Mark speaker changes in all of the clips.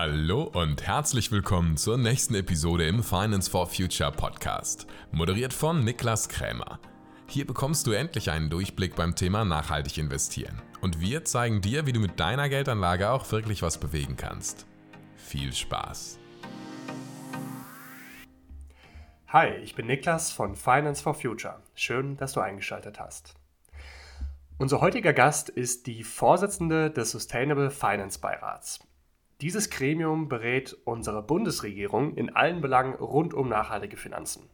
Speaker 1: Hallo und herzlich willkommen zur nächsten Episode im Finance for Future Podcast, moderiert von Niklas Krämer. Hier bekommst du endlich einen Durchblick beim Thema nachhaltig investieren und wir zeigen dir, wie du mit deiner Geldanlage auch wirklich was bewegen kannst. Viel Spaß!
Speaker 2: Hi, ich bin Niklas von Finance for Future. Schön, dass du eingeschaltet hast. Unser heutiger Gast ist die Vorsitzende des Sustainable Finance Beirats. Dieses Gremium berät unsere Bundesregierung in allen Belangen rund um nachhaltige Finanzen.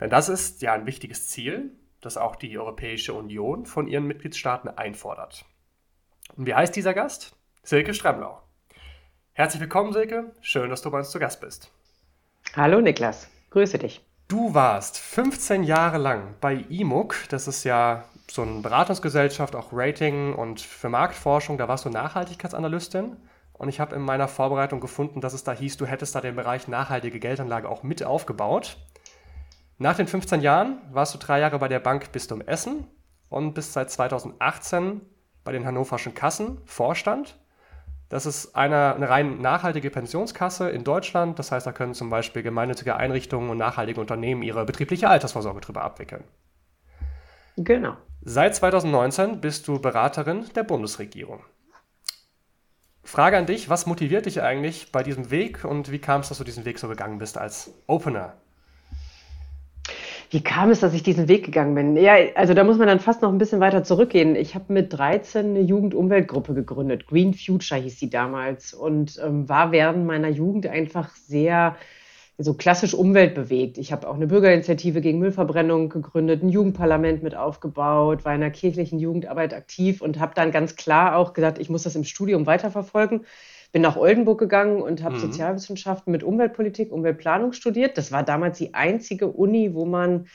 Speaker 2: Denn das ist ja ein wichtiges Ziel, das auch die Europäische Union von ihren Mitgliedstaaten einfordert. Und wie heißt dieser Gast? Silke Stremlau. Herzlich willkommen, Silke. Schön, dass du bei uns zu Gast bist.
Speaker 3: Hallo, Niklas. Grüße dich.
Speaker 2: Du warst 15 Jahre lang bei IMUG, das ist ja so eine Beratungsgesellschaft, auch Rating und für Marktforschung, da warst du Nachhaltigkeitsanalystin. Und ich habe in meiner Vorbereitung gefunden, dass es da hieß, du hättest da den Bereich nachhaltige Geldanlage auch mit aufgebaut. Nach den 15 Jahren warst du drei Jahre bei der Bank Bistum Essen und bist seit 2018 bei den Hannoverschen Kassen Vorstand. Das ist eine, eine rein nachhaltige Pensionskasse in Deutschland. Das heißt, da können zum Beispiel gemeinnützige Einrichtungen und nachhaltige Unternehmen ihre betriebliche Altersvorsorge drüber abwickeln.
Speaker 3: Genau.
Speaker 2: Seit 2019 bist du Beraterin der Bundesregierung. Frage an dich, was motiviert dich eigentlich bei diesem Weg und wie kam es, dass du diesen Weg so gegangen bist als Opener?
Speaker 3: Wie kam es, dass ich diesen Weg gegangen bin? Ja, also da muss man dann fast noch ein bisschen weiter zurückgehen. Ich habe mit 13 eine Jugend-Umweltgruppe gegründet. Green Future hieß sie damals und ähm, war während meiner Jugend einfach sehr so klassisch umweltbewegt. Ich habe auch eine Bürgerinitiative gegen Müllverbrennung gegründet, ein Jugendparlament mit aufgebaut, war in der kirchlichen Jugendarbeit aktiv und habe dann ganz klar auch gesagt, ich muss das im Studium weiterverfolgen. Bin nach Oldenburg gegangen und habe mhm. Sozialwissenschaften mit Umweltpolitik, Umweltplanung studiert. Das war damals die einzige Uni, wo man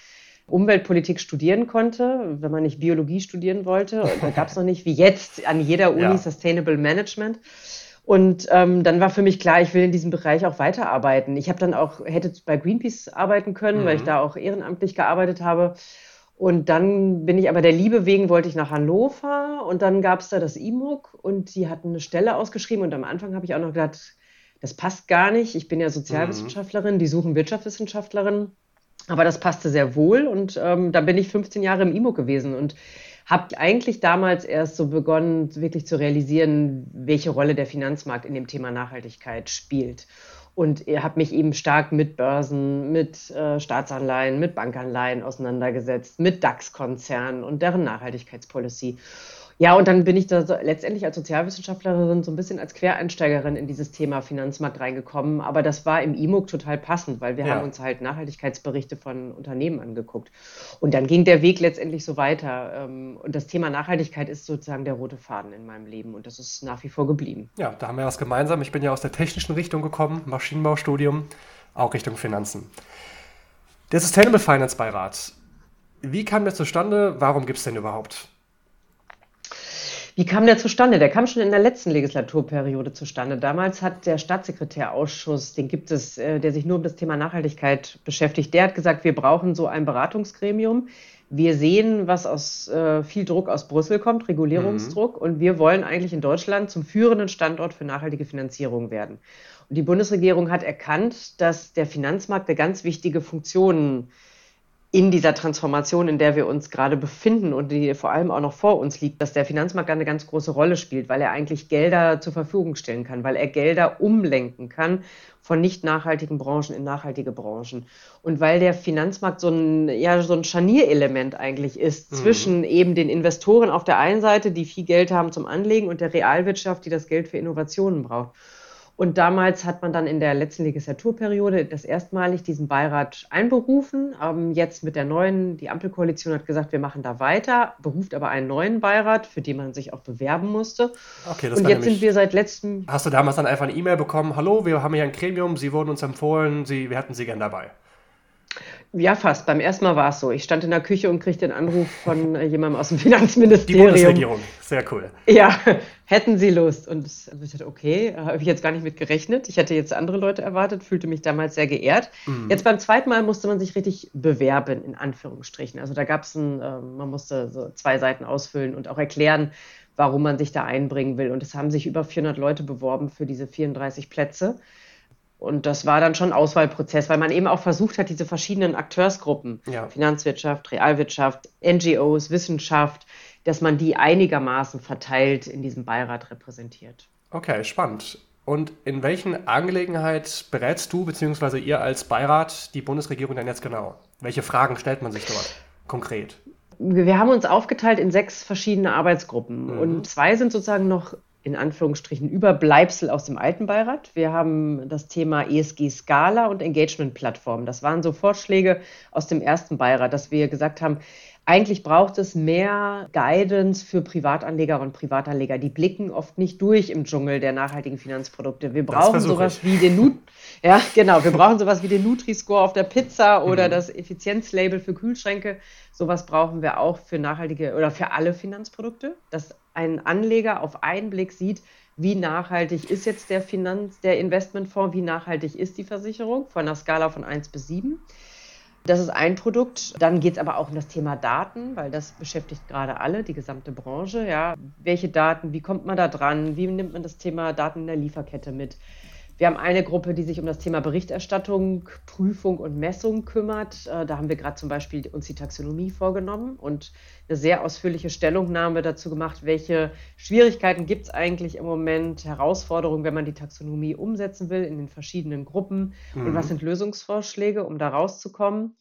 Speaker 3: Umweltpolitik studieren konnte, wenn man nicht Biologie studieren wollte. Da gab es noch nicht wie jetzt an jeder Uni ja. Sustainable Management. Und ähm, dann war für mich klar, ich will in diesem Bereich auch weiterarbeiten. Ich habe dann auch, hätte bei Greenpeace arbeiten können, mhm. weil ich mhm. da auch ehrenamtlich gearbeitet habe. Und dann bin ich aber der Liebe wegen, wollte ich nach Hannover und dann gab es da das IMUG und die hatten eine Stelle ausgeschrieben und am Anfang habe ich auch noch gedacht, das passt gar nicht. Ich bin ja Sozialwissenschaftlerin, mhm. die suchen Wirtschaftswissenschaftlerin. Aber das passte sehr wohl und ähm, dann bin ich 15 Jahre im IMUG gewesen und habe eigentlich damals erst so begonnen, wirklich zu realisieren, welche Rolle der Finanzmarkt in dem Thema Nachhaltigkeit spielt. Und habe mich eben stark mit Börsen, mit äh, Staatsanleihen, mit Bankanleihen auseinandergesetzt, mit DAX-Konzernen und deren Nachhaltigkeitspolicy. Ja, und dann bin ich da so letztendlich als Sozialwissenschaftlerin so ein bisschen als Quereinsteigerin in dieses Thema Finanzmarkt reingekommen. Aber das war im IMUG total passend, weil wir ja. haben uns halt Nachhaltigkeitsberichte von Unternehmen angeguckt. Und dann ging der Weg letztendlich so weiter. Ähm, und das Thema Nachhaltigkeit ist sozusagen der rote Faden in meinem Leben und das ist nach wie vor geblieben.
Speaker 2: Ja, da haben wir was gemeinsam. Ich bin ja aus der technischen Richtung gekommen, Maschinenbaustudium, auch Richtung Finanzen. Der Sustainable Finance Beirat. Wie kam der zustande? Warum gibt es den überhaupt?
Speaker 3: Wie kam der zustande? Der kam schon in der letzten Legislaturperiode zustande. Damals hat der Staatssekretärausschuss, den gibt es, äh, der sich nur um das Thema Nachhaltigkeit beschäftigt, der hat gesagt, wir brauchen so ein Beratungsgremium. Wir sehen, was aus äh, viel Druck aus Brüssel kommt, Regulierungsdruck, mhm. und wir wollen eigentlich in Deutschland zum führenden Standort für nachhaltige Finanzierung werden. Und die Bundesregierung hat erkannt, dass der Finanzmarkt eine ganz wichtige Funktion in dieser Transformation, in der wir uns gerade befinden und die vor allem auch noch vor uns liegt, dass der Finanzmarkt eine ganz große Rolle spielt, weil er eigentlich Gelder zur Verfügung stellen kann, weil er Gelder umlenken kann von nicht nachhaltigen Branchen in nachhaltige Branchen. Und weil der Finanzmarkt so ein, ja, so ein Scharnierelement eigentlich ist mhm. zwischen eben den Investoren auf der einen Seite, die viel Geld haben zum Anlegen und der Realwirtschaft, die das Geld für Innovationen braucht. Und damals hat man dann in der letzten Legislaturperiode das erstmalig diesen Beirat einberufen. Ähm, jetzt mit der neuen, die Ampelkoalition hat gesagt, wir machen da weiter, beruft aber einen neuen Beirat, für den man sich auch bewerben musste. Okay, das Und jetzt sind wir seit letztem.
Speaker 2: Hast du damals dann einfach eine E-Mail bekommen? Hallo, wir haben hier ein Gremium, Sie wurden uns empfohlen, Sie, wir hätten Sie gern dabei.
Speaker 3: Ja, fast. Beim ersten Mal war es so. Ich stand in der Küche und kriegte einen Anruf von äh, jemandem aus dem Finanzministerium.
Speaker 2: Die Bundesregierung, sehr cool.
Speaker 3: Ja, hätten Sie Lust? Und ich dachte, okay, habe ich jetzt gar nicht mit gerechnet. Ich hätte jetzt andere Leute erwartet, fühlte mich damals sehr geehrt. Mhm. Jetzt beim zweiten Mal musste man sich richtig bewerben, in Anführungsstrichen. Also da gab es ein, äh, man musste so zwei Seiten ausfüllen und auch erklären, warum man sich da einbringen will. Und es haben sich über 400 Leute beworben für diese 34 Plätze. Und das war dann schon ein Auswahlprozess, weil man eben auch versucht hat, diese verschiedenen Akteursgruppen, ja. Finanzwirtschaft, Realwirtschaft, NGOs, Wissenschaft, dass man die einigermaßen verteilt in diesem Beirat repräsentiert.
Speaker 2: Okay, spannend. Und in welchen Angelegenheit berätst du bzw. ihr als Beirat die Bundesregierung denn jetzt genau? Welche Fragen stellt man sich dort konkret?
Speaker 3: Wir haben uns aufgeteilt in sechs verschiedene Arbeitsgruppen mhm. und zwei sind sozusagen noch in Anführungsstrichen Überbleibsel aus dem alten Beirat. Wir haben das Thema ESG Skala und Engagement Plattform. Das waren so Vorschläge aus dem ersten Beirat, dass wir gesagt haben, eigentlich braucht es mehr Guidance für Privatanleger und Privatanleger. Die blicken oft nicht durch im Dschungel der nachhaltigen Finanzprodukte. Wir brauchen sowas wie den Nut ja, genau. Wir brauchen sowas wie den Nutri-Score auf der Pizza oder mhm. das Effizienzlabel für Kühlschränke. Sowas brauchen wir auch für nachhaltige oder für alle Finanzprodukte, dass ein Anleger auf einen Blick sieht, wie nachhaltig ist jetzt der Finanz, der Investmentfonds, wie nachhaltig ist die Versicherung von einer Skala von 1 bis 7. Das ist ein Produkt. Dann geht es aber auch um das Thema Daten, weil das beschäftigt gerade alle, die gesamte Branche. Ja. Welche Daten, wie kommt man da dran? Wie nimmt man das Thema Daten in der Lieferkette mit? Wir haben eine Gruppe, die sich um das Thema Berichterstattung, Prüfung und Messung kümmert. Äh, da haben wir gerade zum Beispiel uns die Taxonomie vorgenommen und eine sehr ausführliche Stellungnahme dazu gemacht, welche Schwierigkeiten gibt es eigentlich im Moment, Herausforderungen, wenn man die Taxonomie umsetzen will in den verschiedenen Gruppen mhm. und was mhm. sind Lösungsvorschläge, um da rauszukommen.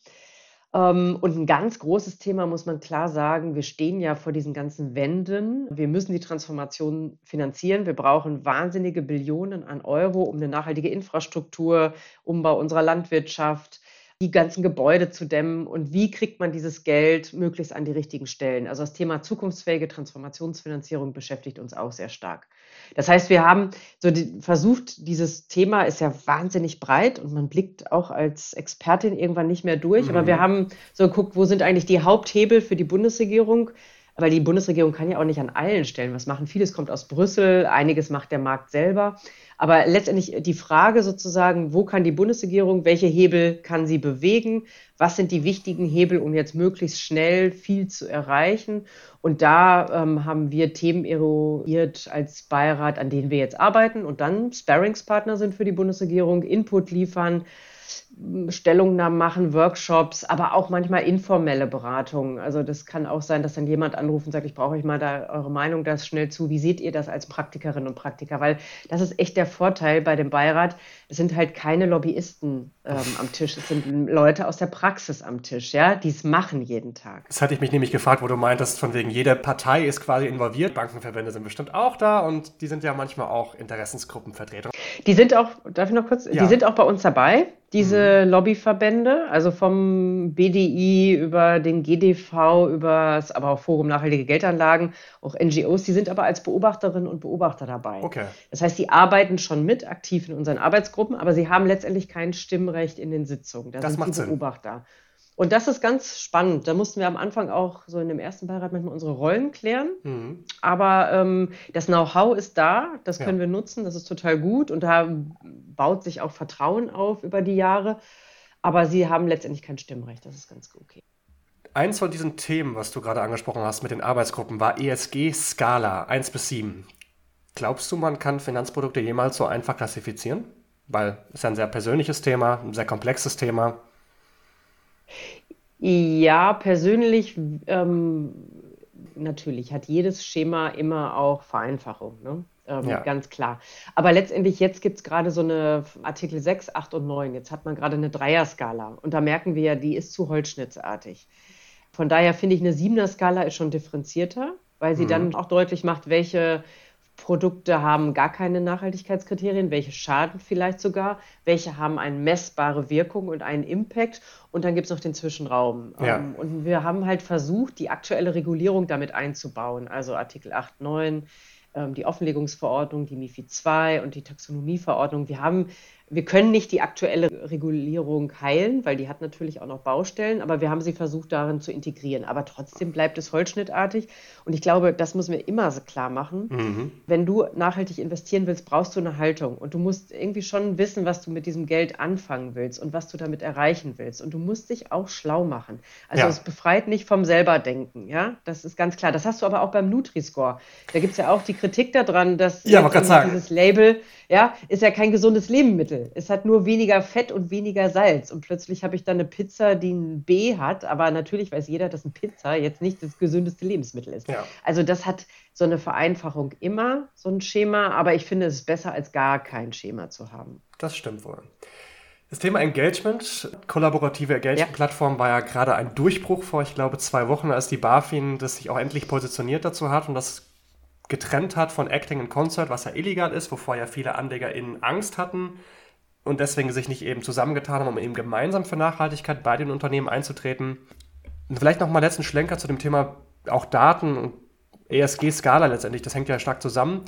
Speaker 3: Ähm, und ein ganz großes Thema muss man klar sagen, wir stehen ja vor diesen ganzen Wänden. Wir müssen die Transformation finanzieren. Wir brauchen wahnsinnige Billionen an Euro, um eine nachhaltige Infrastruktur, Umbau unserer Landwirtschaft, die ganzen Gebäude zu dämmen und wie kriegt man dieses Geld möglichst an die richtigen Stellen. Also das Thema zukunftsfähige Transformationsfinanzierung beschäftigt uns auch sehr stark. Das heißt, wir haben so die, versucht, dieses Thema ist ja wahnsinnig breit und man blickt auch als Expertin irgendwann nicht mehr durch, mhm. aber wir haben so geguckt, wo sind eigentlich die Haupthebel für die Bundesregierung? Weil die Bundesregierung kann ja auch nicht an allen Stellen was machen. Vieles kommt aus Brüssel, einiges macht der Markt selber. Aber letztendlich die Frage sozusagen, wo kann die Bundesregierung, welche Hebel kann sie bewegen? Was sind die wichtigen Hebel, um jetzt möglichst schnell viel zu erreichen? Und da ähm, haben wir Themen eruiert als Beirat, an denen wir jetzt arbeiten und dann Sparringspartner sind für die Bundesregierung, Input liefern, Stellungnahmen machen, Workshops, aber auch manchmal informelle Beratungen. Also das kann auch sein, dass dann jemand anruft und sagt, ich brauche euch mal da eure Meinung das schnell zu. Wie seht ihr das als Praktikerinnen und Praktiker? Weil das ist echt der Vorteil bei dem Beirat. Es sind halt keine Lobbyisten ähm, am Tisch, es sind Leute aus der Praxis am Tisch, ja, die es machen jeden Tag.
Speaker 2: Das hatte ich mich nämlich gefragt, wo du meintest, von wegen jede Partei ist quasi involviert. Bankenverbände sind bestimmt auch da und die sind ja manchmal auch Interessensgruppenvertreter.
Speaker 3: Die sind auch, darf ich noch kurz, ja. die sind auch bei uns dabei diese mhm. Lobbyverbände, also vom BDI über den GDV, über das aber auch Forum Nachhaltige Geldanlagen, auch NGOs, die sind aber als Beobachterinnen und Beobachter dabei. Okay. Das heißt, die arbeiten schon mit aktiv in unseren Arbeitsgruppen, aber sie haben letztendlich kein Stimmrecht in den Sitzungen. Da das sind macht die Beobachter. Sinn. Und das ist ganz spannend. Da mussten wir am Anfang auch so in dem ersten Beirat manchmal unsere Rollen klären. Mhm. Aber ähm, das Know-how ist da, das können ja. wir nutzen, das ist total gut. Und da baut sich auch Vertrauen auf über die Jahre. Aber sie haben letztendlich kein Stimmrecht, das ist ganz okay.
Speaker 2: Eins von diesen Themen, was du gerade angesprochen hast mit den Arbeitsgruppen, war ESG-Skala 1 bis 7. Glaubst du, man kann Finanzprodukte jemals so einfach klassifizieren? Weil es ist ein sehr persönliches Thema, ein sehr komplexes Thema.
Speaker 3: Ja, persönlich ähm, natürlich hat jedes Schema immer auch Vereinfachung, ne? Ähm, ja. ganz klar. Aber letztendlich, jetzt gibt es gerade so eine Artikel 6, 8 und 9. Jetzt hat man gerade eine Dreierskala. Und da merken wir ja, die ist zu holzschnittsartig. Von daher finde ich, eine Siebener-Skala ist schon differenzierter, weil sie mhm. dann auch deutlich macht, welche Produkte haben gar keine Nachhaltigkeitskriterien, welche schaden vielleicht sogar, welche haben eine messbare Wirkung und einen Impact und dann gibt es noch den Zwischenraum. Ja. Ähm, und wir haben halt versucht, die aktuelle Regulierung damit einzubauen, also Artikel 8, 9, ähm, die Offenlegungsverordnung, die MIFID II und die Taxonomieverordnung. Wir haben Wir können nicht die aktuelle Regulierung heilen, weil die hat natürlich auch noch Baustellen, aber wir haben sie versucht darin zu integrieren. Aber trotzdem bleibt es holzschnittartig. Und ich glaube, das müssen wir immer so klar machen. Mhm. Wenn du nachhaltig investieren willst, brauchst du eine Haltung. Und du musst irgendwie schon wissen, was du mit diesem Geld anfangen willst und was du damit erreichen willst. Und du musst dich auch schlau machen. Also ja. es befreit nicht vom selberdenken. Ja, das ist ganz klar. Das hast du aber auch beim Nutri-Score. Da gibt es ja auch die Kritik daran, dass
Speaker 2: ja,
Speaker 3: dieses Label ja, ist ja kein gesundes Lebensmittel. Es hat nur weniger Fett und weniger Salz. Und plötzlich habe ich dann eine Pizza, die ein B hat, aber natürlich weiß jeder, dass eine Pizza jetzt nicht das gesündeste Lebensmittel ist. Ja. Also das hat so eine Vereinfachung immer, so ein Schema, aber ich finde es besser, als gar kein Schema zu haben.
Speaker 2: Das stimmt wohl. Das Thema Engagement, kollaborative Engagement-Plattform, ja. war ja gerade ein Durchbruch vor, ich glaube, zwei Wochen, als die BaFin das sich auch endlich positioniert dazu hat und das getrennt hat von Acting in Concert, was ja illegal ist, wovor ja viele AnlegerInnen Angst hatten und deswegen sich nicht eben zusammengetan haben, um eben gemeinsam für Nachhaltigkeit bei den Unternehmen einzutreten. Und vielleicht nochmal letzten Schlenker zu dem Thema auch Daten und ESG-Skala letztendlich, das hängt ja stark zusammen.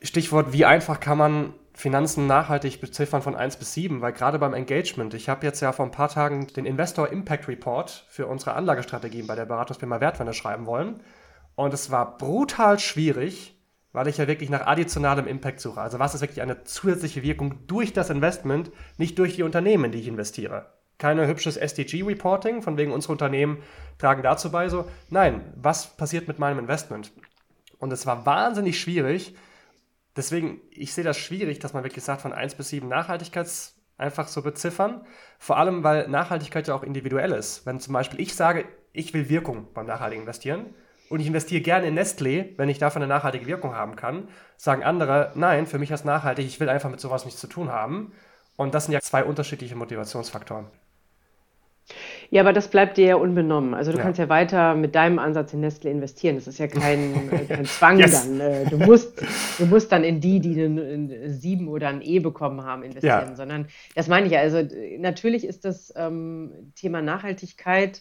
Speaker 2: Stichwort, wie einfach kann man Finanzen nachhaltig beziffern von 1 bis 7, weil gerade beim Engagement, ich habe jetzt ja vor ein paar Tagen den Investor Impact Report für unsere Anlagestrategien bei der Beratungsfirma Wertwende schreiben wollen. Und es war brutal schwierig, weil ich ja wirklich nach additionalem Impact suche. Also was ist wirklich eine zusätzliche Wirkung durch das Investment, nicht durch die Unternehmen, in die ich investiere. Keine hübsches SDG-Reporting, von wegen unsere Unternehmen tragen dazu bei, so. Nein, was passiert mit meinem Investment? Und es war wahnsinnig schwierig. Deswegen, ich sehe das schwierig, dass man wirklich sagt, von 1 bis 7 Nachhaltigkeits einfach so beziffern. Vor allem, weil Nachhaltigkeit ja auch individuell ist. Wenn zum Beispiel ich sage, ich will Wirkung beim nachhaltigen Investieren, und ich investiere gerne in Nestlé, wenn ich davon eine nachhaltige Wirkung haben kann, sagen andere, nein, für mich ist nachhaltig, ich will einfach mit sowas nichts zu tun haben. Und das sind ja zwei unterschiedliche Motivationsfaktoren.
Speaker 3: Ja, aber das bleibt dir ja unbenommen. Also du ja. kannst ja weiter mit deinem Ansatz in Nestle investieren. Das ist ja kein, äh, kein Zwang yes. dann. Äh, du musst, du musst dann in die, die einen sieben oder ein E bekommen haben, investieren. Ja. Sondern das meine ich ja. Also natürlich ist das ähm, Thema Nachhaltigkeit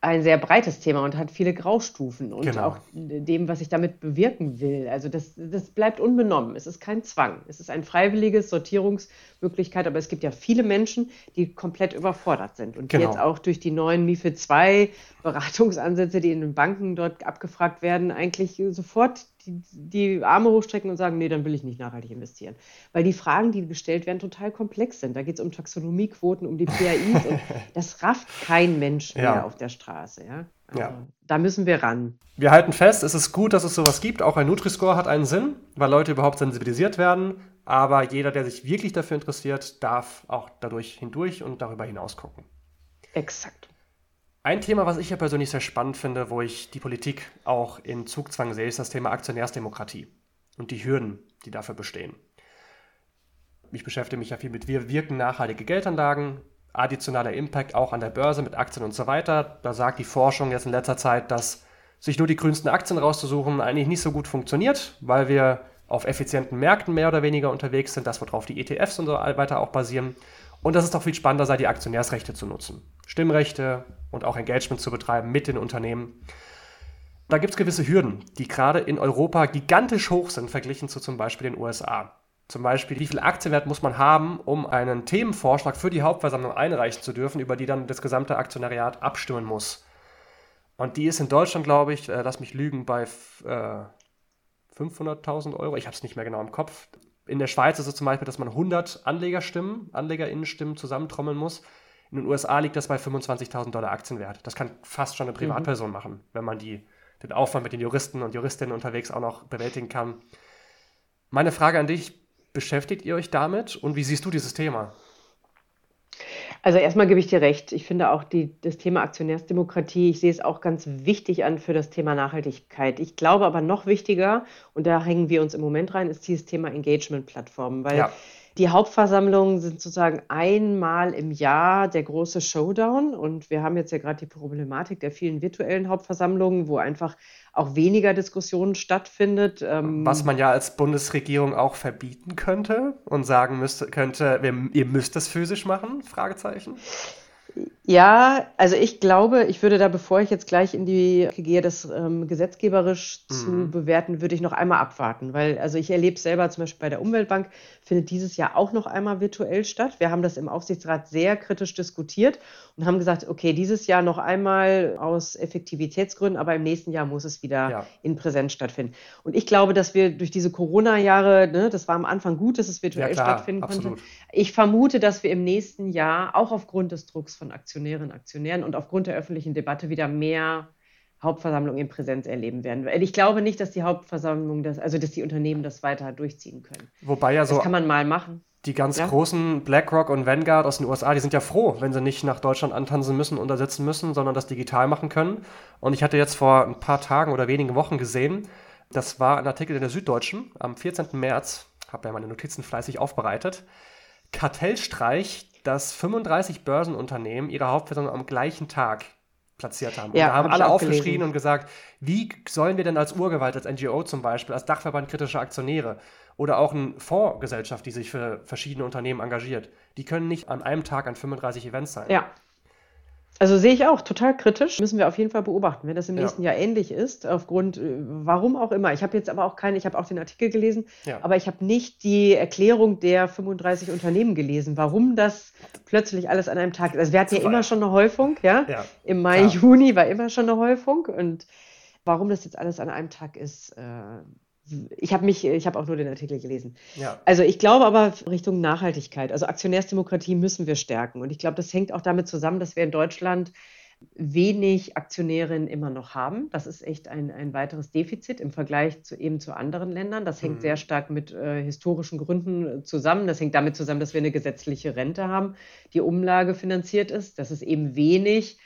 Speaker 3: ein sehr breites Thema und hat viele Graustufen und genau. auch dem, was ich damit bewirken will. Also das, das bleibt unbenommen. Es ist kein Zwang. Es ist ein freiwilliges Sortierungsmöglichkeit, aber es gibt ja viele Menschen, die komplett überfordert sind und genau. die jetzt auch durch die neuen MIFID II Beratungsansätze, die in den Banken dort abgefragt werden, eigentlich sofort die, die Arme hochstrecken und sagen, nee, dann will ich nicht nachhaltig investieren. Weil die Fragen, die gestellt werden, total komplex sind. Da geht es um Taxonomiequoten, um die PAIs und das rafft kein Mensch ja. mehr auf der Straße. Ja? Also, ja. Da müssen wir ran.
Speaker 2: Wir halten fest, es ist gut, dass es sowas gibt. Auch ein Nutri-Score hat einen Sinn, weil Leute überhaupt sensibilisiert werden. Aber jeder, der sich wirklich dafür interessiert, darf auch dadurch hindurch und darüber hinaus gucken.
Speaker 3: Exakt.
Speaker 2: Ein Thema, was ich ja persönlich sehr spannend finde, wo ich die Politik auch in Zugzwang sehe, ist das Thema Aktionärsdemokratie und die Hürden, die dafür bestehen. Ich beschäftige mich ja viel mit Wir wirken nachhaltige Geldanlagen, additionaler Impact auch an der Börse mit Aktien und so weiter. Da sagt die Forschung jetzt in letzter Zeit, dass sich nur die grünsten Aktien rauszusuchen eigentlich nicht so gut funktioniert, weil wir auf effizienten Märkten mehr oder weniger unterwegs sind, das worauf die ETFs und so weiter auch basieren. Und dass es doch viel spannender sei, die Aktionärsrechte zu nutzen. Stimmrechte und auch Engagement zu betreiben mit den Unternehmen. Da gibt es gewisse Hürden, die gerade in Europa gigantisch hoch sind, verglichen zu zum Beispiel den USA. Zum Beispiel, wie viel Aktienwert muss man haben, um einen Themenvorschlag für die Hauptversammlung einreichen zu dürfen, über die dann das gesamte Aktionariat abstimmen muss. Und die ist in Deutschland, glaube ich, äh, lass mich lügen, bei äh, 500.000 Euro. Ich habe es nicht mehr genau im Kopf. In der Schweiz ist es zum Beispiel, dass man 100 Anlegerstimmen, Anlegerinnenstimmen zusammentrommeln muss. In den USA liegt das bei 25.000 Dollar Aktienwert. Das kann fast schon eine mhm. Privatperson mhm. machen, wenn man die, den Aufwand mit den Juristen und Juristinnen unterwegs auch noch bewältigen kann. Meine Frage an dich, beschäftigt ihr euch damit und wie siehst du dieses Thema?
Speaker 3: Also erstmal gebe ich dir recht. Ich finde auch die, das Thema Aktionärsdemokratie, ich sehe es auch ganz wichtig an für das Thema Nachhaltigkeit. Ich glaube aber noch wichtiger, und da hängen wir uns im Moment rein, ist dieses Thema Engagement-Plattformen, weil ja. Die Hauptversammlungen sind sozusagen einmal im Jahr der große Showdown. Und wir haben jetzt ja gerade die Problematik der vielen virtuellen Hauptversammlungen, wo einfach auch weniger Diskussionen stattfindet.
Speaker 2: Ähm Was man ja als Bundesregierung auch verbieten könnte und sagen müsste, könnte, ihr müsst das physisch machen? Fragezeichen.
Speaker 3: Ja, also ich glaube, ich würde da, bevor ich jetzt gleich in die Ecke gehe, das ähm, gesetzgeberisch mhm. zu bewerten, würde ich noch einmal abwarten, weil also ich erlebe selber zum Beispiel bei der Umweltbank, findet dieses Jahr auch noch einmal virtuell statt. Wir haben das im Aufsichtsrat sehr kritisch diskutiert und haben gesagt, okay, dieses Jahr noch einmal aus Effektivitätsgründen, aber im nächsten Jahr muss es wieder ja. in Präsenz stattfinden. Und ich glaube, dass wir durch diese Corona-Jahre, ne, das war am Anfang gut, dass es virtuell ja, klar, stattfinden absolut. konnte. Ich vermute, dass wir im nächsten Jahr auch aufgrund des Drucks von Aktionärinnen und Aktionären und aufgrund der öffentlichen Debatte wieder mehr Hauptversammlungen in Präsenz erleben werden. Ich glaube nicht, dass die Hauptversammlung das, also dass die Unternehmen das weiter durchziehen können.
Speaker 2: Wobei ja so.
Speaker 3: Das kann man mal machen.
Speaker 2: Die ganz ja? großen BlackRock und Vanguard aus den USA, die sind ja froh, wenn sie nicht nach Deutschland antanzen müssen und da sitzen müssen, sondern das digital machen können. Und ich hatte jetzt vor ein paar Tagen oder wenigen Wochen gesehen, das war ein Artikel in der Süddeutschen am 14. März, habe ja meine Notizen fleißig aufbereitet. Kartellstreich, dass 35 Börsenunternehmen ihre Hauptversammlung am gleichen Tag platziert haben. Ja, und da haben hab alle aufgeschrien gelesen. und gesagt, wie sollen wir denn als Urgewalt, als NGO zum Beispiel, als Dachverband kritischer Aktionäre oder auch eine Fondsgesellschaft, die sich für verschiedene Unternehmen engagiert, die können nicht an einem Tag an 35 Events sein.
Speaker 3: Ja, also sehe ich auch total kritisch. Müssen wir auf jeden Fall beobachten, wenn das im ja. nächsten Jahr ähnlich ist, aufgrund, äh, warum auch immer. Ich habe jetzt aber auch keine, ich habe auch den Artikel gelesen, ja. aber ich habe nicht die Erklärung der 35 Unternehmen gelesen, warum das plötzlich alles an einem Tag ist. Also wir hatten ja immer schon eine Häufung, ja. ja. Im Mai. Juni war immer schon eine Häufung und warum das jetzt alles an einem Tag ist, äh, ich habe mich, ich habe auch nur den Artikel gelesen. Ja. Also ich glaube aber Richtung Nachhaltigkeit, also Aktionärsdemokratie müssen wir stärken. Und ich glaube, das hängt auch damit zusammen, dass wir in Deutschland wenig Aktionärinnen immer noch haben. Das ist echt ein, ein weiteres Defizit im Vergleich zu eben zu anderen Ländern. Das hängt mhm. sehr stark mit äh, historischen Gründen zusammen. Das hängt damit zusammen, dass wir eine gesetzliche Rente haben, die Umlage finanziert ist. Das ist eben wenig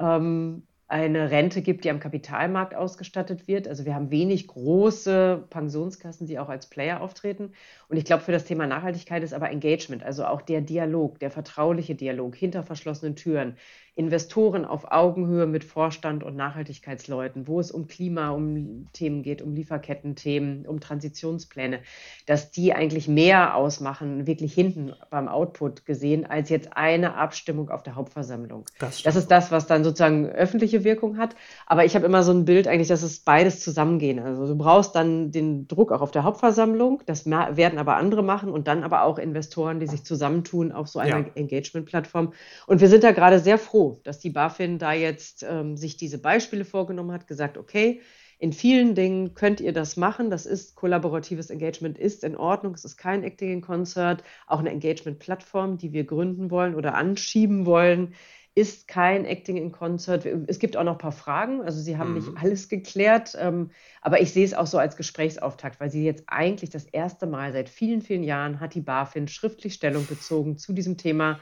Speaker 3: ähm, eine Rente gibt, die am Kapitalmarkt ausgestattet wird. Also wir haben wenig große Pensionskassen, die auch als Player auftreten. Und ich glaube, für das Thema Nachhaltigkeit ist aber Engagement, also auch der Dialog, der vertrauliche Dialog hinter verschlossenen Türen, Investoren auf Augenhöhe mit Vorstand und Nachhaltigkeitsleuten, wo es um Klima, um Themen geht, um Lieferkettenthemen, um Transitionspläne, dass die eigentlich mehr ausmachen, wirklich hinten beim Output gesehen, als jetzt eine Abstimmung auf der Hauptversammlung. Das, das ist das, was dann sozusagen öffentliche Wirkung hat. Aber ich habe immer so ein Bild eigentlich, dass es beides zusammengehen. Also du brauchst dann den Druck auch auf der Hauptversammlung, das werden aber andere machen und dann aber auch Investoren, die sich zusammentun auf so einer ja. Engagement-Plattform. Und wir sind da gerade sehr froh, froh, dass die BaFin da jetzt ähm, sich diese Beispiele vorgenommen hat, gesagt, okay, in vielen Dingen könnt ihr das machen. Das ist kollaboratives Engagement, ist in Ordnung. Es ist kein Acting in Concert, auch eine Engagement-Plattform, die wir gründen wollen oder anschieben wollen, ist kein Acting in Concert. Es gibt auch noch ein paar Fragen. Also sie haben mhm. nicht alles geklärt, ähm, aber ich sehe es auch so als Gesprächsauftakt, weil sie jetzt eigentlich das erste Mal seit vielen, vielen Jahren hat die BaFin schriftlich Stellung bezogen zu diesem Thema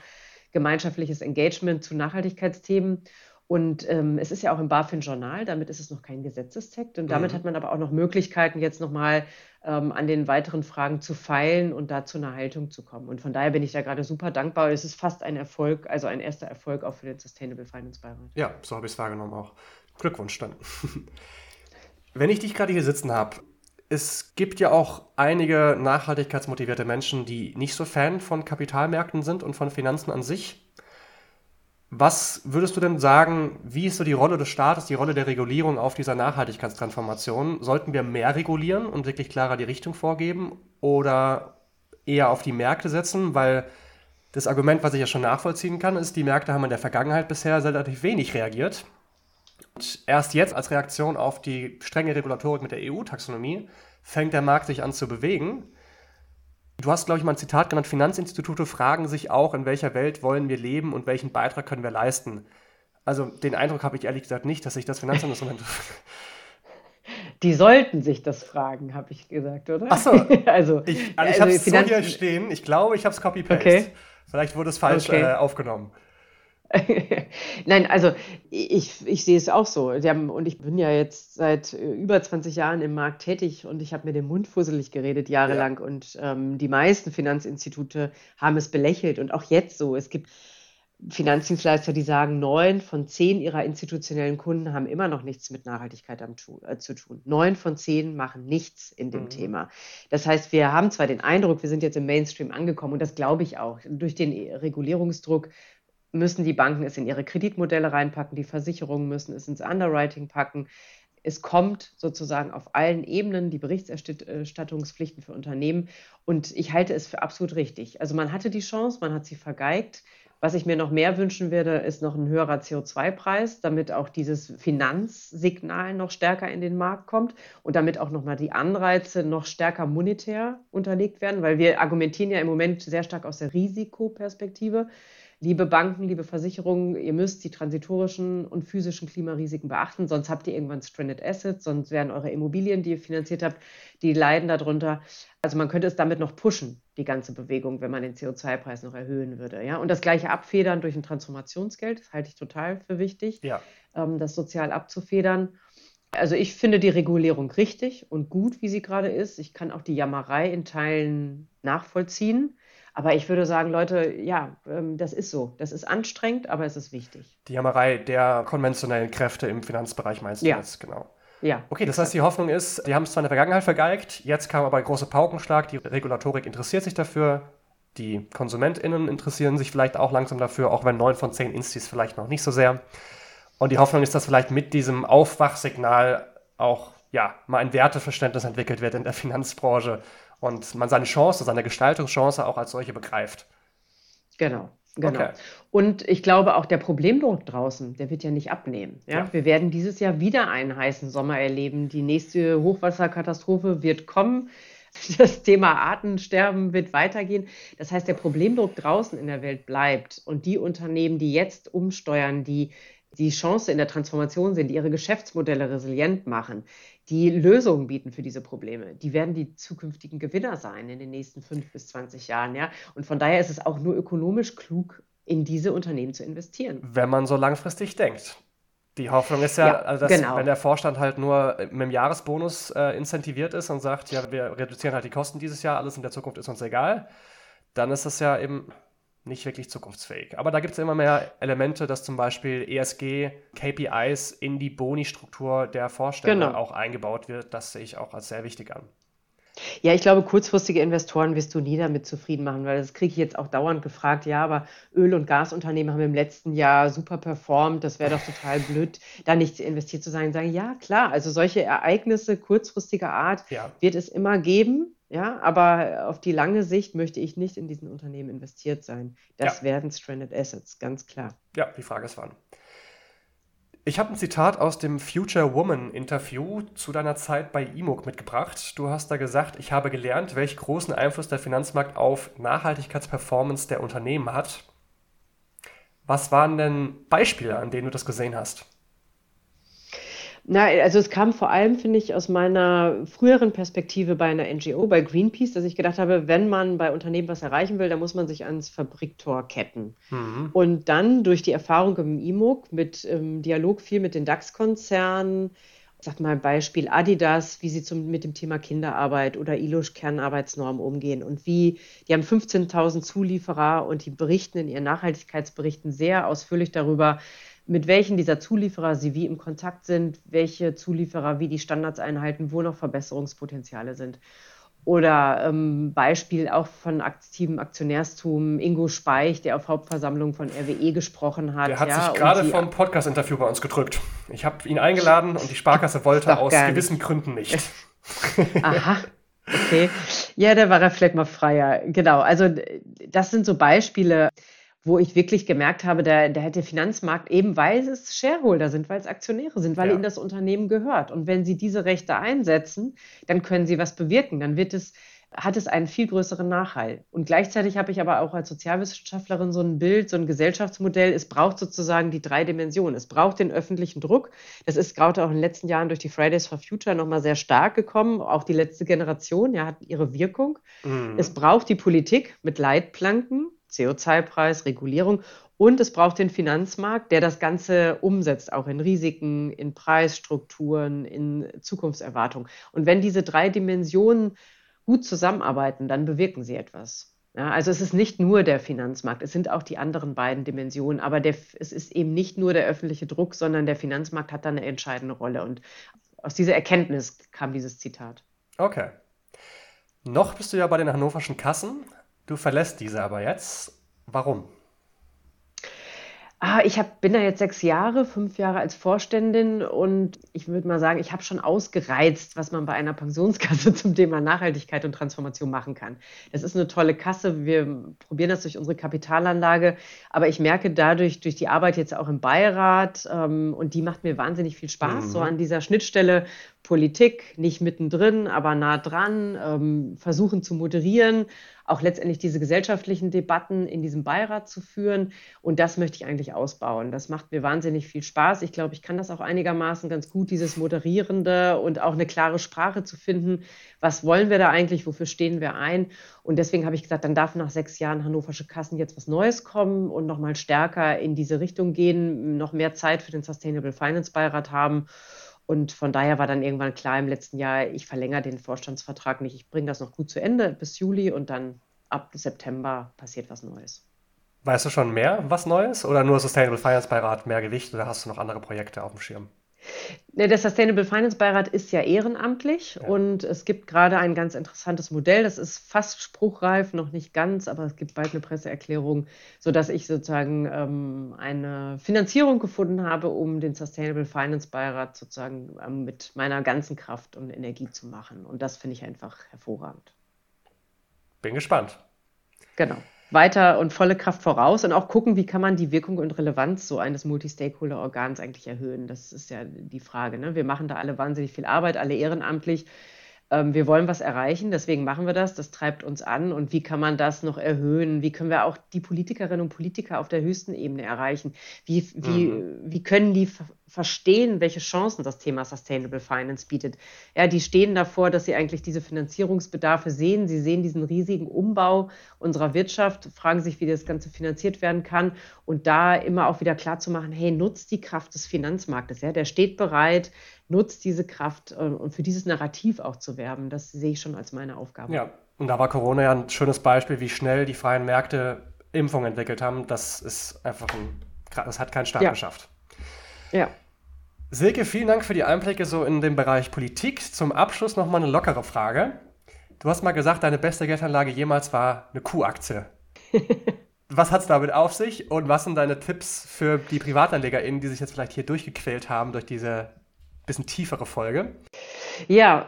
Speaker 3: gemeinschaftliches Engagement zu Nachhaltigkeitsthemen. Und ähm, es ist ja auch im BaFin-Journal, damit ist es noch kein Gesetzestext. Und damit mhm. hat man aber auch noch Möglichkeiten, jetzt nochmal ähm, an den weiteren Fragen zu feilen und da zu einer Haltung zu kommen. Und von daher bin ich da gerade super dankbar. Es ist fast ein Erfolg, also ein erster Erfolg auch für den Sustainable Finance Beirat.
Speaker 2: Ja, so habe ich es wahrgenommen auch. Glückwunsch dann. Wenn ich dich gerade hier sitzen habe, es gibt ja auch einige nachhaltigkeitsmotivierte Menschen, die nicht so Fan von Kapitalmärkten sind und von Finanzen an sich. Was würdest du denn sagen, wie ist so die Rolle des Staates, die Rolle der Regulierung auf dieser Nachhaltigkeitstransformation? Sollten wir mehr regulieren und wirklich klarer die Richtung vorgeben oder eher auf die Märkte setzen? Weil das Argument, was ich ja schon nachvollziehen kann, ist, die Märkte haben in der Vergangenheit bisher relativ wenig reagiert und erst jetzt als Reaktion auf die strenge Regulatorik mit der EU-Taxonomie fängt der Markt sich an zu bewegen. Du hast, glaube ich, mal ein Zitat genannt, Finanzinstitute fragen sich auch, in welcher Welt wollen wir leben und welchen Beitrag können wir leisten. Also den Eindruck habe ich ehrlich gesagt nicht, dass sich das Finanzinstrument...
Speaker 3: Die sollten sich das fragen, habe ich gesagt, oder?
Speaker 2: Achso, also, ich, also ich habe es Finanz... so hier stehen. Ich glaube, ich habe es copy-paste. Okay. Vielleicht wurde es falsch okay. äh, aufgenommen.
Speaker 3: Nein, also ich, ich sehe es auch so. Haben, und ich bin ja jetzt seit äh, über 20 Jahren im Markt tätig und ich habe mir den Mund fusselig geredet jahrelang. Ja. Und ähm, die meisten Finanzinstitute haben es belächelt und auch jetzt so. Es gibt Finanzdienstleister, die sagen, neun von zehn ihrer institutionellen Kunden haben immer noch nichts mit Nachhaltigkeit am, äh, zu tun. Neun von zehn machen nichts in dem mhm. Thema. Das heißt, wir haben zwar den Eindruck, wir sind jetzt im Mainstream angekommen und das glaube ich auch. Durch den Regulierungsdruck müssen die Banken es in ihre Kreditmodelle reinpacken, die Versicherungen müssen es ins Underwriting packen. Es kommt sozusagen auf allen Ebenen die Berichterstattungspflichten für Unternehmen. Und ich halte es für absolut richtig. Also man hatte die Chance, man hat sie vergeigt. Was ich mir noch mehr wünschen würde, ist noch ein höherer CO2-Preis, damit auch dieses Finanzsignal noch stärker in den Markt kommt und damit auch nochmal die Anreize noch stärker monetär unterlegt werden, weil wir argumentieren ja im Moment sehr stark aus der Risikoperspektive liebe Banken, liebe Versicherungen, ihr müsst die transitorischen und physischen Klimarisiken beachten, sonst habt ihr irgendwann Stranded Assets, sonst werden eure Immobilien, die ihr finanziert habt, die leiden darunter. Also man könnte es damit noch pushen, die ganze Bewegung, wenn man den CO2-Preis noch erhöhen würde. Ja? Und das gleiche abfedern durch ein Transformationsgeld, das halte ich total für wichtig, ja. ähm, das sozial abzufedern. Also ich finde die Regulierung richtig und gut, wie sie gerade ist. Ich kann auch die Jammerei in Teilen nachvollziehen. Aber ich würde sagen, Leute, ja, ähm, das ist so. Das ist anstrengend, aber es ist wichtig.
Speaker 2: Die Jammerei der konventionellen Kräfte im Finanzbereich meinst du
Speaker 3: ja.
Speaker 2: jetzt, genau.
Speaker 3: Ja.
Speaker 2: Okay, das heißt, die Hoffnung ist, die haben es zwar in der Vergangenheit vergeigt, jetzt kam aber ein großer Paukenschlag, die Regulatorik interessiert sich dafür, die KonsumentInnen interessieren sich vielleicht auch langsam dafür, auch wenn neun von zehn Instis vielleicht noch nicht so sehr. Und die Hoffnung ist, dass vielleicht mit diesem Aufwachsignal auch ja, mal ein Werteverständnis entwickelt wird in der Finanzbranche und man seine Chance, seine Gestaltungschance auch als solche begreift.
Speaker 3: Genau. Genau. Okay. Und ich glaube auch der Problemdruck draußen, der wird ja nicht abnehmen. Ja? ja? Wir werden dieses Jahr wieder einen heißen Sommer erleben. Die nächste Hochwasserkatastrophe wird kommen. Das Thema Artensterben wird weitergehen. Das heißt, der Problemdruck draußen in der Welt bleibt. Und die Unternehmen, die jetzt umsteuern, die die Chance in der Transformation sehen, die ihre Geschäftsmodelle resilient machen, die Lösungen bieten für diese Probleme, die werden die zukünftigen Gewinner sein in den nächsten fünf bis 20 Jahren. Ja? Und von daher ist es auch nur ökonomisch klug, in diese Unternehmen zu investieren.
Speaker 2: Wenn man so langfristig denkt. Die Hoffnung ist ja, ja also dass, genau. wenn der Vorstand halt nur mit dem Jahresbonus äh, incentiviert ist und sagt, ja, wir reduzieren halt die Kosten dieses Jahr, alles in der Zukunft ist uns egal, dann ist das ja eben nicht wirklich zukunftsfähig. Aber da gibt es immer mehr Elemente, dass zum Beispiel ESG, KPIs in die Boni-Struktur der Vorstände genau. auch eingebaut wird. Das sehe ich auch als sehr wichtig an.
Speaker 3: Ja, ich glaube, kurzfristige Investoren wirst du nie damit zufrieden machen, weil das kriege ich jetzt auch dauernd gefragt. Ja, aber Öl- und Gasunternehmen haben im letzten Jahr super performt. Das wäre doch total blöd, da nicht investiert zu sein. Sagen, ja, klar, also solche Ereignisse kurzfristiger Art ja. wird es immer geben. Ja, aber auf die lange Sicht möchte ich nicht in diesen Unternehmen investiert sein. Das ja. werden Stranded Assets, ganz klar.
Speaker 2: Ja, die Frage ist wann. Ich habe ein Zitat aus dem Future Woman Interview zu deiner Zeit bei IMOG mitgebracht. Du hast da gesagt, ich habe gelernt, welch großen Einfluss der Finanzmarkt auf Nachhaltigkeitsperformance der Unternehmen hat. Was waren denn Beispiele, an denen du das gesehen hast?
Speaker 3: Na, also es kam vor allem, finde ich, aus meiner früheren Perspektive bei einer NGO, bei Greenpeace, dass ich gedacht habe, wenn man bei Unternehmen was erreichen will, dann muss man sich ans Fabriktor ketten. Mhm. Und dann durch die Erfahrung im IMOG mit ähm, Dialog viel mit den DAX-Konzernen, sag mal Beispiel Adidas, wie sie zum, mit dem Thema Kinderarbeit oder ILUSH Kernarbeitsnorm umgehen und wie, die haben 15.000 Zulieferer und die berichten in ihren Nachhaltigkeitsberichten sehr ausführlich darüber, mit welchen dieser Zulieferer sie wie im Kontakt sind, welche Zulieferer wie die Standards einhalten, wo noch Verbesserungspotenziale sind. Oder ähm, Beispiel auch von aktivem Aktionärstum, Ingo Speich, der auf Hauptversammlung von RWE gesprochen hat.
Speaker 2: Der hat ja, sich gerade vom Podcast-Interview bei uns gedrückt. Ich habe ihn eingeladen und die Sparkasse wollte aus gewissen nicht. Gründen nicht.
Speaker 3: Aha. Okay. Ja, da war er vielleicht mal freier. Genau. Also, das sind so Beispiele wo ich wirklich gemerkt habe, da, da hat der Finanzmarkt eben, weil es Shareholder sind, weil es Aktionäre sind, weil ja. ihnen das Unternehmen gehört. Und wenn sie diese Rechte einsetzen, dann können sie was bewirken. Dann wird es, hat es einen viel größeren Nachhall. Und gleichzeitig habe ich aber auch als Sozialwissenschaftlerin so ein Bild, so ein Gesellschaftsmodell. Es braucht sozusagen die drei Dimensionen. Es braucht den öffentlichen Druck. Das ist gerade auch in den letzten Jahren durch die Fridays for Future nochmal sehr stark gekommen. Auch die letzte Generation ja, hat ihre Wirkung. Mhm. Es braucht die Politik mit Leitplanken CO2-Preis, Regulierung und es braucht den Finanzmarkt, der das Ganze umsetzt, auch in Risiken, in Preisstrukturen, in Zukunftserwartung. Und wenn diese drei Dimensionen gut zusammenarbeiten, dann bewirken sie etwas. Ja, also es ist nicht nur der Finanzmarkt, es sind auch die anderen beiden Dimensionen, aber der, es ist eben nicht nur der öffentliche Druck, sondern der Finanzmarkt hat da eine entscheidende Rolle. Und aus dieser Erkenntnis kam dieses Zitat.
Speaker 2: Okay. Noch bist du ja bei den hannoverschen Kassen. Du verlässt diese aber jetzt. Warum?
Speaker 3: Ah, ich hab, bin da jetzt sechs Jahre, fünf Jahre als Vorständin und ich würde mal sagen, ich habe schon ausgereizt, was man bei einer Pensionskasse zum Thema Nachhaltigkeit und Transformation machen kann. Das ist eine tolle Kasse. Wir probieren das durch unsere Kapitalanlage, aber ich merke dadurch, durch die Arbeit jetzt auch im Beirat ähm, und die macht mir wahnsinnig viel Spaß, mhm. so an dieser Schnittstelle Politik, nicht mittendrin, aber nah dran, ähm, versuchen zu moderieren, auch letztendlich diese gesellschaftlichen Debatten in diesem Beirat zu führen. Und das möchte ich eigentlich ausbauen. Das macht mir wahnsinnig viel Spaß. Ich glaube, ich kann das auch einigermaßen ganz gut, dieses Moderierende und auch eine klare Sprache zu finden. Was wollen wir da eigentlich? Wofür stehen wir ein? Und deswegen habe ich gesagt, dann darf nach sechs Jahren Hannoversche Kassen jetzt was Neues kommen und nochmal stärker in diese Richtung gehen, noch mehr Zeit für den Sustainable Finance Beirat haben. Und von daher war dann irgendwann klar im letzten Jahr, ich verlängere den Vorstandsvertrag nicht. Ich bringe das noch gut zu Ende bis Juli und dann ab September passiert was Neues.
Speaker 2: Weißt du schon mehr, was Neues? Oder nur Sustainable Finance Beirat mehr Gewicht oder hast du noch andere Projekte auf dem Schirm?
Speaker 3: Ne, der Sustainable Finance Beirat ist ja ehrenamtlich ja. und es gibt gerade ein ganz interessantes Modell. Das ist fast spruchreif, noch nicht ganz, aber es gibt bald eine Presseerklärung, sodass ich sozusagen ähm, eine Finanzierung gefunden habe, um den Sustainable Finance Beirat sozusagen ähm, mit meiner ganzen Kraft und Energie zu machen. Und das finde ich einfach hervorragend.
Speaker 2: Bin gespannt.
Speaker 3: Genau weiter und volle Kraft voraus und auch gucken, wie kann man die Wirkung und Relevanz so eines Multi-Stakeholder-Organs eigentlich erhöhen. Das ist ja die Frage. Ne? Wir machen da alle wahnsinnig viel Arbeit, alle ehrenamtlich. Ähm, wir wollen was erreichen, deswegen machen wir das. Das treibt uns an. Und wie kann man das noch erhöhen? Wie können wir auch die Politikerinnen und Politiker auf der höchsten Ebene erreichen? Wie, wie, mhm. wie können die verstehen, welche Chancen das Thema Sustainable Finance bietet? Ja, die stehen davor, dass sie eigentlich diese Finanzierungsbedarfe sehen. Sie sehen diesen riesigen Umbau unserer Wirtschaft, fragen sich, wie das Ganze finanziert werden kann. Und da immer auch wieder klar zu machen, hey, nutzt die Kraft des Finanzmarktes. Ja, der steht bereit, nutzt diese Kraft äh, und für dieses Narrativ auch zu werben. Das sehe ich schon als meine Aufgabe.
Speaker 2: Ja, und da war Corona ja ein schönes Beispiel, wie schnell die freien Märkte Impfungen entwickelt haben. Das ist einfach ein, das hat keinen Staat
Speaker 3: ja.
Speaker 2: geschafft.
Speaker 3: Ja.
Speaker 2: Silke, vielen Dank für die Einblicke so in den Bereich Politik. Zum Abschluss nochmal eine lockere Frage. Du hast mal gesagt, deine beste Geldanlage jemals war eine Kuhaktie. was hat es damit auf sich und was sind deine Tipps für die PrivatanlegerInnen, die sich jetzt vielleicht hier durchgequält haben durch diese bisschen tiefere Folge.
Speaker 3: Ja,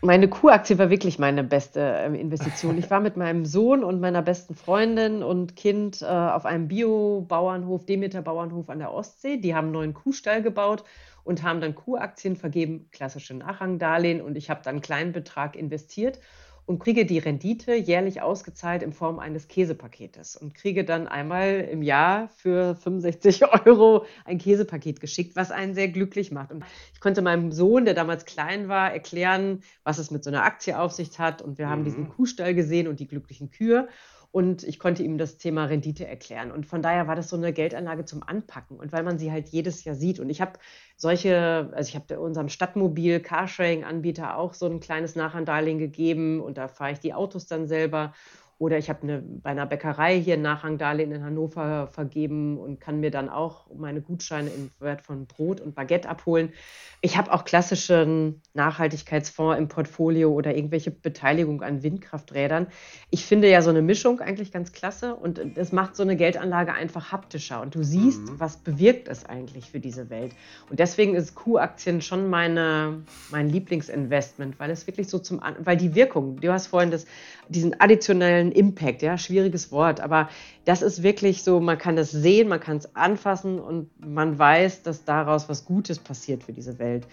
Speaker 3: meine Kuhaktie war wirklich meine beste ähm, Investition. Ich war mit meinem Sohn und meiner besten Freundin und Kind äh, auf einem Bio-Bauernhof, Demeter-Bauernhof an der Ostsee. Die haben einen neuen Kuhstall gebaut und haben dann Kuhaktien vergeben, klassische Nachrangdarlehen. Und ich habe dann einen kleinen Betrag investiert und kriege die Rendite jährlich ausgezahlt in Form eines Käsepaketes und kriege dann einmal im Jahr für 65 Euro ein Käsepaket geschickt, was einen sehr glücklich macht. Und ich konnte meinem Sohn, der damals klein war, erklären, was es mit so einer Aktie auf sich hat. Und wir haben mhm. diesen Kuhstall gesehen und die glücklichen Kühe und ich konnte ihm das Thema Rendite erklären. Und von daher war das so eine Geldanlage zum Anpacken und weil man sie halt jedes Jahr sieht. Und ich habe solche, also ich habe unserem Stadtmobil Carsharing-Anbieter auch so ein kleines Nachrangdarlehen gegeben und da fahre ich die Autos dann selber. Oder ich habe eine, bei einer Bäckerei hier ein Nachrangdarlehen in Hannover vergeben und kann mir dann auch meine Gutscheine im Wert von Brot und Baguette abholen. Ich habe auch klassischen Nachhaltigkeitsfonds im Portfolio oder irgendwelche Beteiligung an Windkrafträdern. Ich finde ja so eine Mischung eigentlich ganz klasse und das macht so eine Geldanlage einfach haptischer und du siehst, mhm. was bewirkt es eigentlich für diese Welt. Und deswegen ist Q-Aktien schon meine, mein Lieblingsinvestment, weil es wirklich so zum, weil die Wirkung, du hast vorhin das, diesen additionellen Impact, ja, schwieriges Wort, aber das ist wirklich so, man kann das sehen, man kann es anfassen und man weiß, dass daraus was Gutes passiert für diese Welt.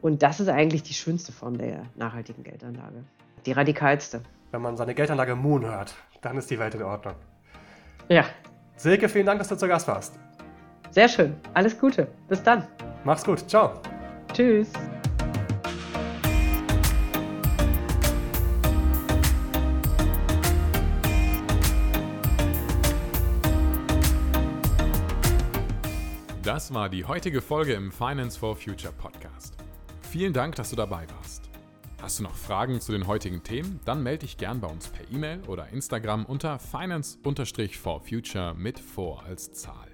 Speaker 3: Und das ist eigentlich die schönste Form der nachhaltigen Geldanlage. Die radikalste.
Speaker 2: Wenn man seine Geldanlage Moon hört, dann ist die Welt in Ordnung.
Speaker 3: Ja.
Speaker 2: Silke, vielen Dank, dass du zu Gast warst.
Speaker 3: Sehr schön. Alles Gute. Bis dann.
Speaker 2: Mach's gut. Ciao.
Speaker 3: Tschüss.
Speaker 1: Das war die heutige Folge im Finance for Future Podcast. Vielen Dank, dass du dabei warst. Hast du noch Fragen zu den heutigen Themen? Dann melde dich gern bei uns per E-Mail oder Instagram unter finance-for-future mit vor als Zahl.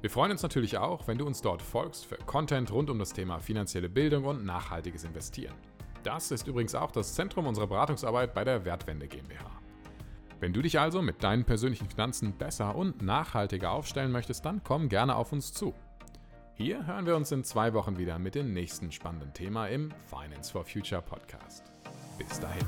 Speaker 1: Wir freuen uns natürlich auch, wenn du uns dort folgst für Content rund um das Thema finanzielle Bildung und nachhaltiges Investieren. Das ist übrigens auch das Zentrum unserer Beratungsarbeit bei der Wertwende GmbH. Wenn du dich also mit deinen persönlichen Finanzen besser und nachhaltiger aufstellen möchtest, dann komm gerne auf uns zu. Hier hören wir uns in zwei Wochen wieder mit dem nächsten spannenden Thema im Finance for Future Podcast. Bis dahin.